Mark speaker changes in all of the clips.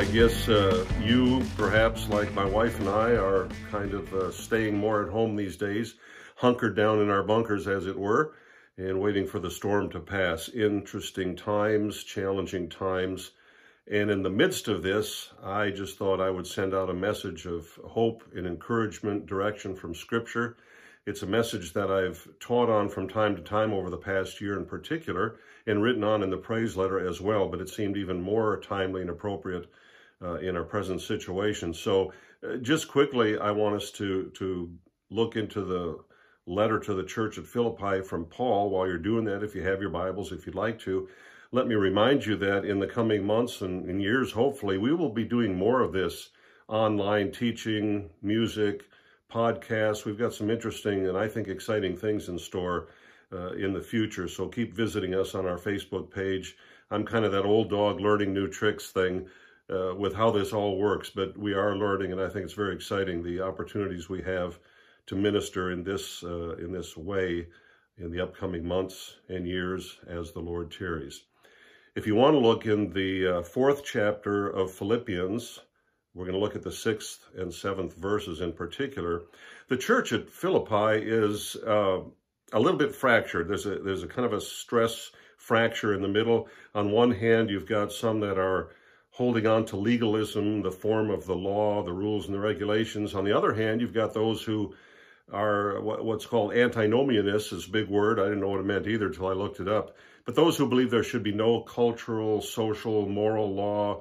Speaker 1: I guess uh, you, perhaps like my wife and I, are kind of uh, staying more at home these days, hunkered down in our bunkers, as it were, and waiting for the storm to pass. Interesting times, challenging times. And in the midst of this, I just thought I would send out a message of hope and encouragement, direction from Scripture. It's a message that I've taught on from time to time over the past year in particular, and written on in the praise letter as well, but it seemed even more timely and appropriate uh, in our present situation. So uh, just quickly, I want us to, to look into the letter to the church at Philippi from Paul. While you're doing that, if you have your Bibles, if you'd like to, let me remind you that in the coming months and, and years, hopefully, we will be doing more of this online teaching, music, podcasts. We've got some interesting and I think exciting things in store uh, in the future. So keep visiting us on our Facebook page. I'm kind of that old dog learning new tricks thing uh, with how this all works, but we are learning, and I think it's very exciting the opportunities we have to minister in this uh, in this way in the upcoming months and years as the Lord tarries. If you want to look in the uh, fourth chapter of Philippians, we're going to look at the sixth and seventh verses in particular. The church at Philippi is uh, a little bit fractured. There's a there's a kind of a stress fracture in the middle. On one hand, you've got some that are holding on to legalism, the form of the law, the rules and the regulations. On the other hand, you've got those who are what's called antinomianists, is a big word. I didn't know what it meant either until I looked it up. But those who believe there should be no cultural, social, moral law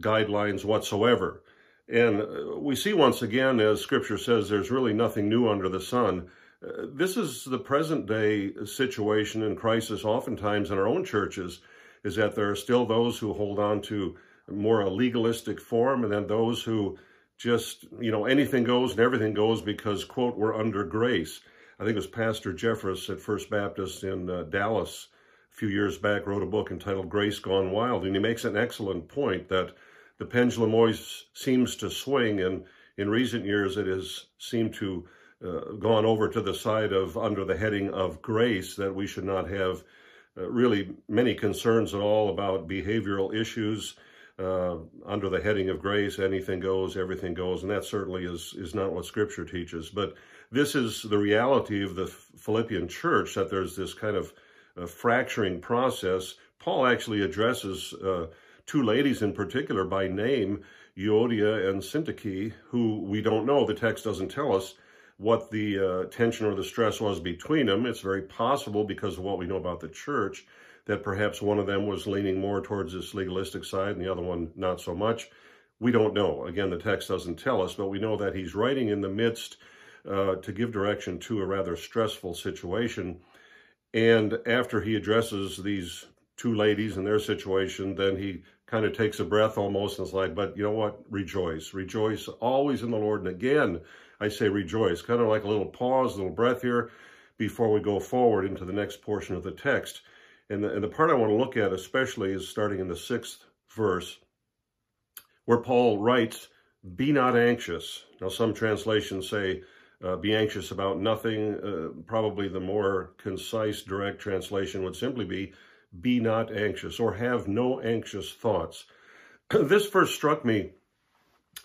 Speaker 1: guidelines whatsoever. And uh, we see once again, as Scripture says, there's really nothing new under the sun. Uh, this is the present day situation and crisis, oftentimes in our own churches, is that there are still those who hold on to more a legalistic form, and then those who just, you know, anything goes and everything goes because, quote, we're under grace. I think it was Pastor Jeffress at First Baptist in uh, Dallas a few years back wrote a book entitled Grace Gone Wild, and he makes an excellent point that the pendulum always seems to swing, and in recent years it has seemed to uh, gone over to the side of under the heading of grace that we should not have uh, really many concerns at all about behavioral issues uh, under the heading of grace, anything goes, everything goes, and that certainly is is not what Scripture teaches. But this is the reality of the Philippian church that there's this kind of uh, fracturing process. Paul actually addresses uh, two ladies in particular by name, Euodia and Syntyche, who we don't know. The text doesn't tell us what the uh, tension or the stress was between them. It's very possible because of what we know about the church that perhaps one of them was leaning more towards this legalistic side and the other one not so much. We don't know. Again, the text doesn't tell us, but we know that he's writing in the midst uh, to give direction to a rather stressful situation. And after he addresses these two ladies and their situation, then he kind of takes a breath almost and is like, but you know what? Rejoice. Rejoice always in the Lord. And again, I say rejoice, kind of like a little pause, a little breath here before we go forward into the next portion of the text. And the, and the part I want to look at especially is starting in the sixth verse, where Paul writes, Be not anxious. Now, some translations say, uh, Be anxious about nothing. Uh, probably the more concise, direct translation would simply be, Be not anxious, or have no anxious thoughts. this first struck me,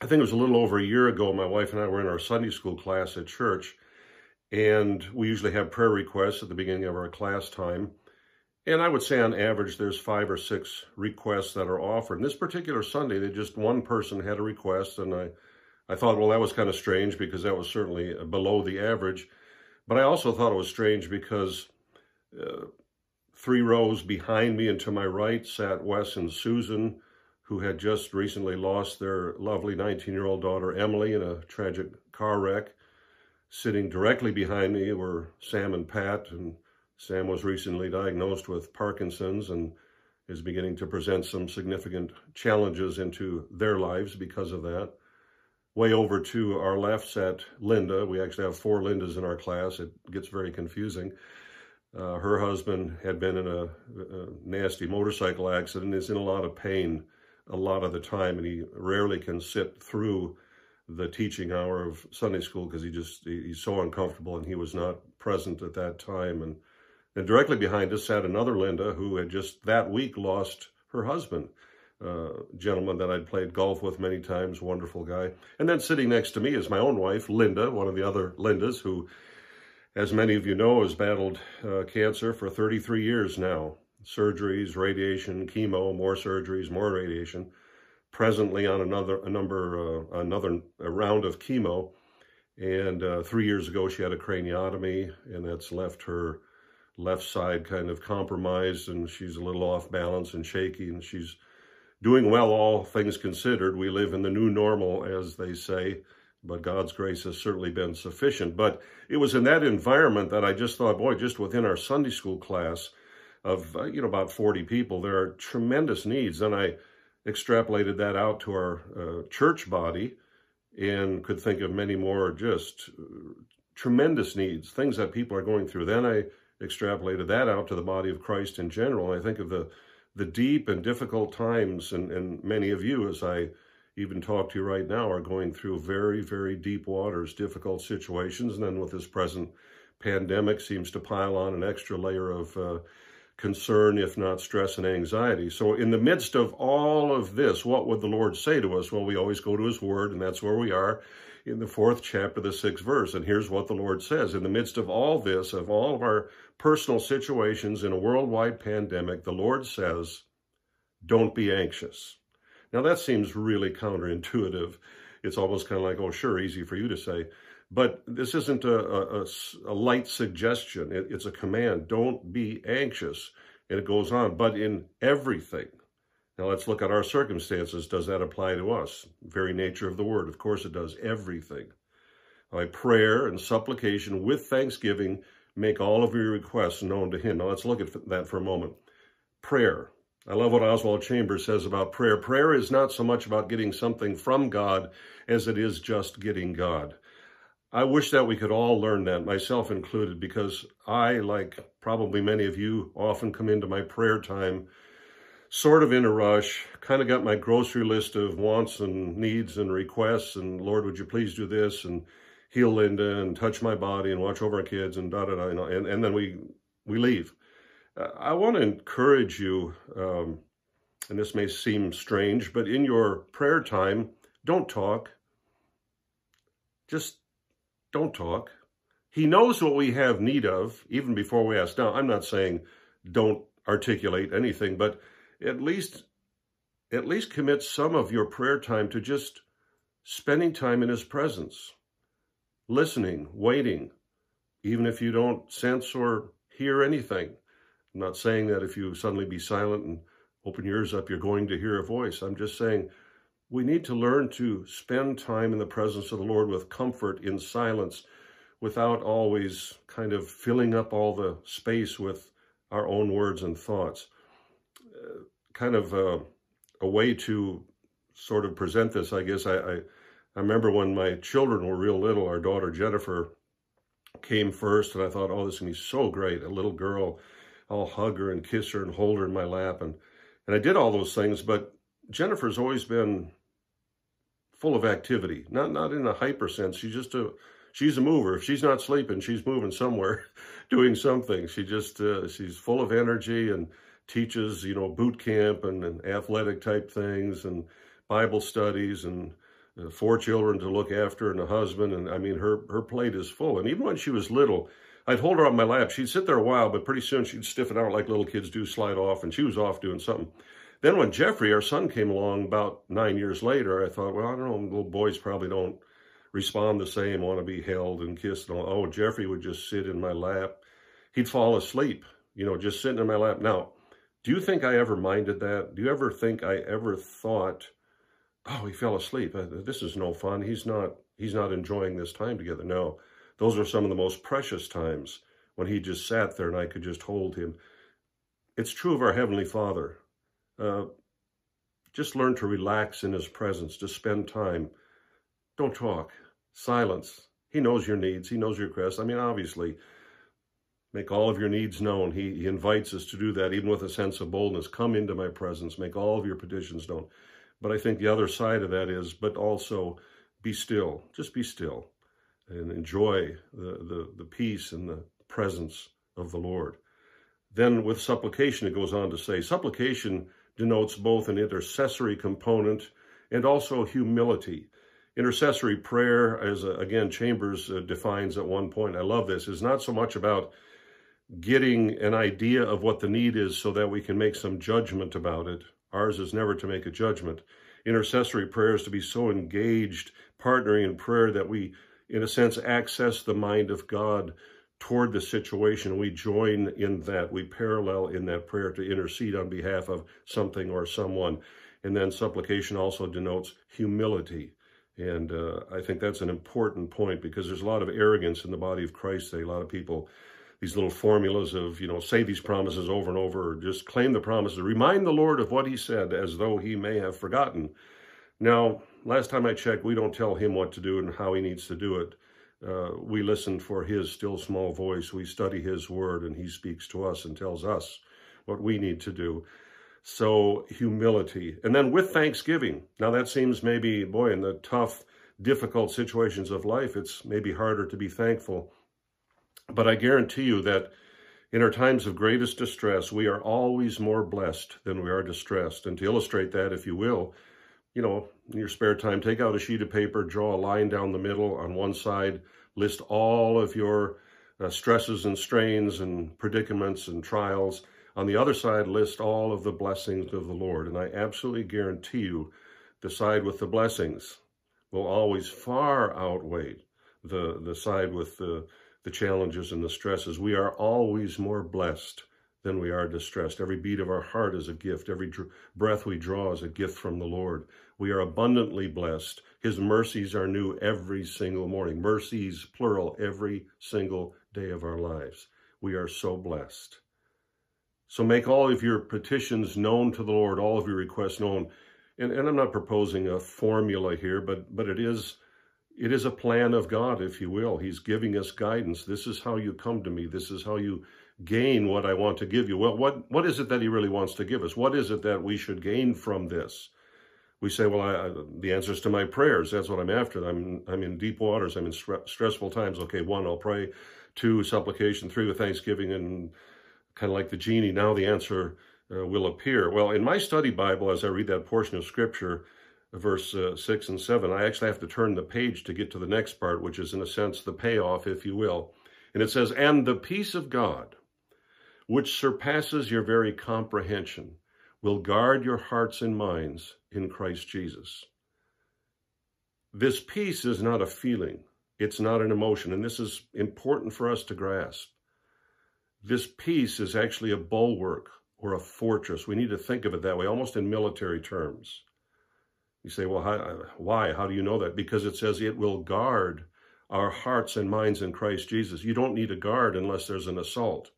Speaker 1: I think it was a little over a year ago. My wife and I were in our Sunday school class at church, and we usually have prayer requests at the beginning of our class time. And I would say on average, there's five or six requests that are offered. And this particular Sunday, they just one person had a request. And I, I thought, well, that was kind of strange because that was certainly below the average. But I also thought it was strange because uh, three rows behind me and to my right sat Wes and Susan, who had just recently lost their lovely 19-year-old daughter, Emily, in a tragic car wreck. Sitting directly behind me were Sam and Pat, and Sam was recently diagnosed with Parkinson's and is beginning to present some significant challenges into their lives because of that. Way over to our left sat Linda. We actually have four Lindas in our class. It gets very confusing. Uh, her husband had been in a, a nasty motorcycle accident, is in a lot of pain a lot of the time, and he rarely can sit through the teaching hour of Sunday school because he just, he's so uncomfortable and he was not present at that time. And and directly behind us sat another Linda who had just that week lost her husband. uh, gentleman that I'd played golf with many times, wonderful guy. And then sitting next to me is my own wife, Linda, one of the other Lindas, who, as many of you know, has battled uh, cancer for 33 years now. Surgeries, radiation, chemo, more surgeries, more radiation. Presently on another a number uh, another a round of chemo, and uh, three years ago she had a craniotomy, and that's left her left side kind of compromised, and she's a little off balance and shaky, and she's doing well, all things considered. We live in the new normal, as they say, but God's grace has certainly been sufficient. But it was in that environment that I just thought, boy, just within our Sunday school class of, uh, you know, about 40 people, there are tremendous needs. And I extrapolated that out to our uh, church body and could think of many more just uh, tremendous needs, things that people are going through. Then I extrapolated that out to the body of Christ in general. I think of the the deep and difficult times, and, and many of you, as I even talk to you right now, are going through very, very deep waters, difficult situations. And then with this present pandemic seems to pile on an extra layer of uh, concern, if not stress and anxiety. So in the midst of all of this, what would the Lord say to us? Well, we always go to his word, and that's where we are in the fourth chapter, the sixth verse. And here's what the Lord says. In the midst of all this, of all of our personal situations in a worldwide pandemic, the Lord says, don't be anxious. Now that seems really counterintuitive. It's almost kind of like, oh, sure, easy for you to say. But this isn't a, a, a light suggestion. It, it's a command. Don't be anxious. And it goes on, but in everything. Now let's look at our circumstances. Does that apply to us? Very nature of the word. Of course it does. Everything. By prayer and supplication with thanksgiving, make all of your requests known to him. Now let's look at that for a moment. Prayer. I love what Oswald Chambers says about prayer. Prayer is not so much about getting something from God as it is just getting God. I wish that we could all learn that, myself included, because I, like probably many of you, often come into my prayer time sort of in a rush, kind of got my grocery list of wants and needs and requests, and Lord, would you please do this, and heal Linda, and touch my body, and watch over our kids, and da-da-da, you know, and, and then we, we leave. Uh, I want to encourage you, um, and this may seem strange, but in your prayer time, don't talk. Just don't talk. He knows what we have need of, even before we ask. Now, I'm not saying don't articulate anything, but at least, at least commit some of your prayer time to just spending time in his presence, listening, waiting, even if you don't sense or hear anything. I'm not saying that if you suddenly be silent and open your ears up, you're going to hear a voice. I'm just saying we need to learn to spend time in the presence of the Lord with comfort in silence without always kind of filling up all the space with our own words and thoughts. Kind of uh, a way to sort of present this, I guess. I, I, I remember when my children were real little, our daughter Jennifer came first, and I thought, oh, this is to be so great. A little girl, I'll hug her and kiss her and hold her in my lap. And, and I did all those things, but Jennifer's always been full of activity, not not in a hyper sense. She's just a she's a mover. If she's not sleeping, she's moving somewhere, doing something. She just uh, she's full of energy and teaches you know boot camp and, and athletic type things and Bible studies and uh, four children to look after and a husband. And I mean, her her plate is full. And even when she was little. I'd hold her on my lap. She'd sit there a while, but pretty soon she'd stiffen out like little kids do, slide off, and she was off doing something. Then when Jeffrey, our son, came along about nine years later, I thought, well, I don't know, little boys probably don't respond the same, want to be held and kissed. And all. Oh, Jeffrey would just sit in my lap. He'd fall asleep, you know, just sitting in my lap. Now, do you think I ever minded that? Do you ever think I ever thought, oh, he fell asleep. Uh, this is no fun. He's not, he's not enjoying this time together. No, those are some of the most precious times when he just sat there and I could just hold him. It's true of our Heavenly Father. Uh, just learn to relax in his presence, to spend time. Don't talk. Silence. He knows your needs. He knows your requests. I mean, obviously, make all of your needs known. He, he invites us to do that, even with a sense of boldness. Come into my presence. Make all of your petitions known. But I think the other side of that is, but also be still. Just be still and enjoy the, the, the peace and the presence of the Lord. Then with supplication, it goes on to say, supplication denotes both an intercessory component and also humility. Intercessory prayer, as uh, again Chambers uh, defines at one point, I love this, is not so much about getting an idea of what the need is so that we can make some judgment about it. Ours is never to make a judgment. Intercessory prayer is to be so engaged, partnering in prayer that we, in a sense, access the mind of God toward the situation. We join in that. We parallel in that prayer to intercede on behalf of something or someone. And then supplication also denotes humility. And uh, I think that's an important point because there's a lot of arrogance in the body of Christ today. A lot of people, these little formulas of, you know, say these promises over and over, or just claim the promises. Remind the Lord of what he said as though he may have forgotten. Now, last time I checked, we don't tell him what to do and how he needs to do it. Uh, we listen for his still small voice. We study his word and he speaks to us and tells us what we need to do. So humility. And then with thanksgiving. Now that seems maybe, boy, in the tough, difficult situations of life, it's maybe harder to be thankful. But I guarantee you that in our times of greatest distress, we are always more blessed than we are distressed. And to illustrate that, if you will, you know, in your spare time, take out a sheet of paper, draw a line down the middle on one side, list all of your uh, stresses and strains and predicaments and trials. On the other side, list all of the blessings of the Lord. And I absolutely guarantee you, the side with the blessings will always far outweigh the, the side with the, the challenges and the stresses. We are always more blessed than we are distressed. Every beat of our heart is a gift. Every breath we draw is a gift from the Lord. We are abundantly blessed. His mercies are new every single morning. Mercies, plural, every single day of our lives. We are so blessed. So make all of your petitions known to the Lord, all of your requests known. And, and I'm not proposing a formula here, but, but it is it is a plan of God, if you will. He's giving us guidance. This is how you come to me. This is how you gain what I want to give you. Well, what, what is it that he really wants to give us? What is it that we should gain from this? We say, well, I, the answers to my prayers, that's what I'm after. I'm, I'm in deep waters. I'm in stressful times. Okay, one, I'll pray. Two, supplication. Three, with thanksgiving. And kind of like the genie, now the answer uh, will appear. Well, in my study Bible, as I read that portion of Scripture, verse uh, 6 and 7, I actually have to turn the page to get to the next part, which is, in a sense, the payoff, if you will. And it says, And the peace of God, which surpasses your very comprehension, will guard your hearts and minds in Christ Jesus. This peace is not a feeling. It's not an emotion. And this is important for us to grasp. This peace is actually a bulwark or a fortress. We need to think of it that way, almost in military terms. You say, well, how, why? How do you know that? Because it says it will guard our hearts and minds in Christ Jesus. You don't need a guard unless there's an assault.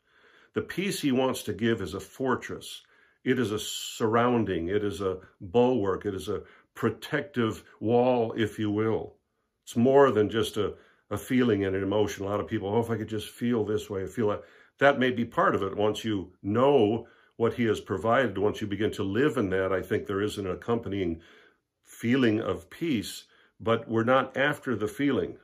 Speaker 1: The peace he wants to give is a fortress. It is a surrounding. It is a bulwark. It is a protective wall, if you will. It's more than just a, a feeling and an emotion. A lot of people, oh, if I could just feel this way, feel that. That may be part of it. Once you know what he has provided, once you begin to live in that, I think there is an accompanying feeling of peace, but we're not after the feeling.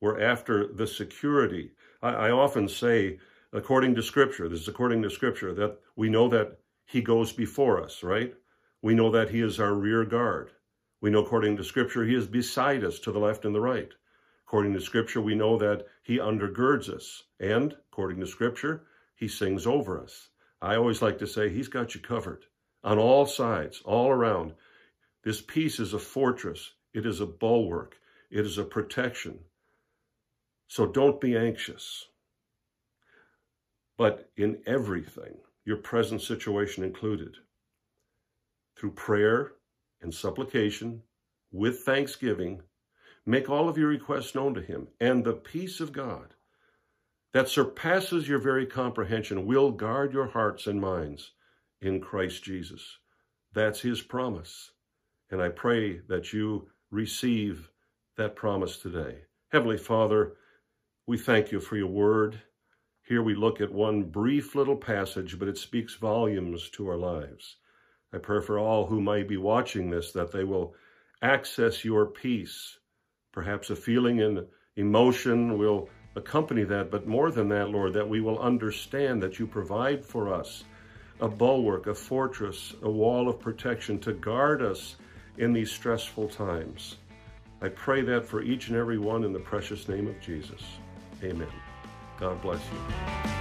Speaker 1: We're after the security. I, I often say according to Scripture, this is according to Scripture, that we know that he goes before us, right? We know that he is our rear guard. We know according to Scripture, he is beside us to the left and the right. According to Scripture, we know that he undergirds us. And according to Scripture, he sings over us. I always like to say he's got you covered on all sides, all around. This peace is a fortress. It is a bulwark. It is a protection. So don't be anxious but in everything, your present situation included. Through prayer and supplication, with thanksgiving, make all of your requests known to him, and the peace of God that surpasses your very comprehension will guard your hearts and minds in Christ Jesus. That's his promise. And I pray that you receive that promise today. Heavenly Father, we thank you for your word. Here we look at one brief little passage, but it speaks volumes to our lives. I pray for all who might be watching this that they will access your peace. Perhaps a feeling and emotion will accompany that, but more than that, Lord, that we will understand that you provide for us a bulwark, a fortress, a wall of protection to guard us in these stressful times. I pray that for each and every one in the precious name of Jesus. Amen. God bless you.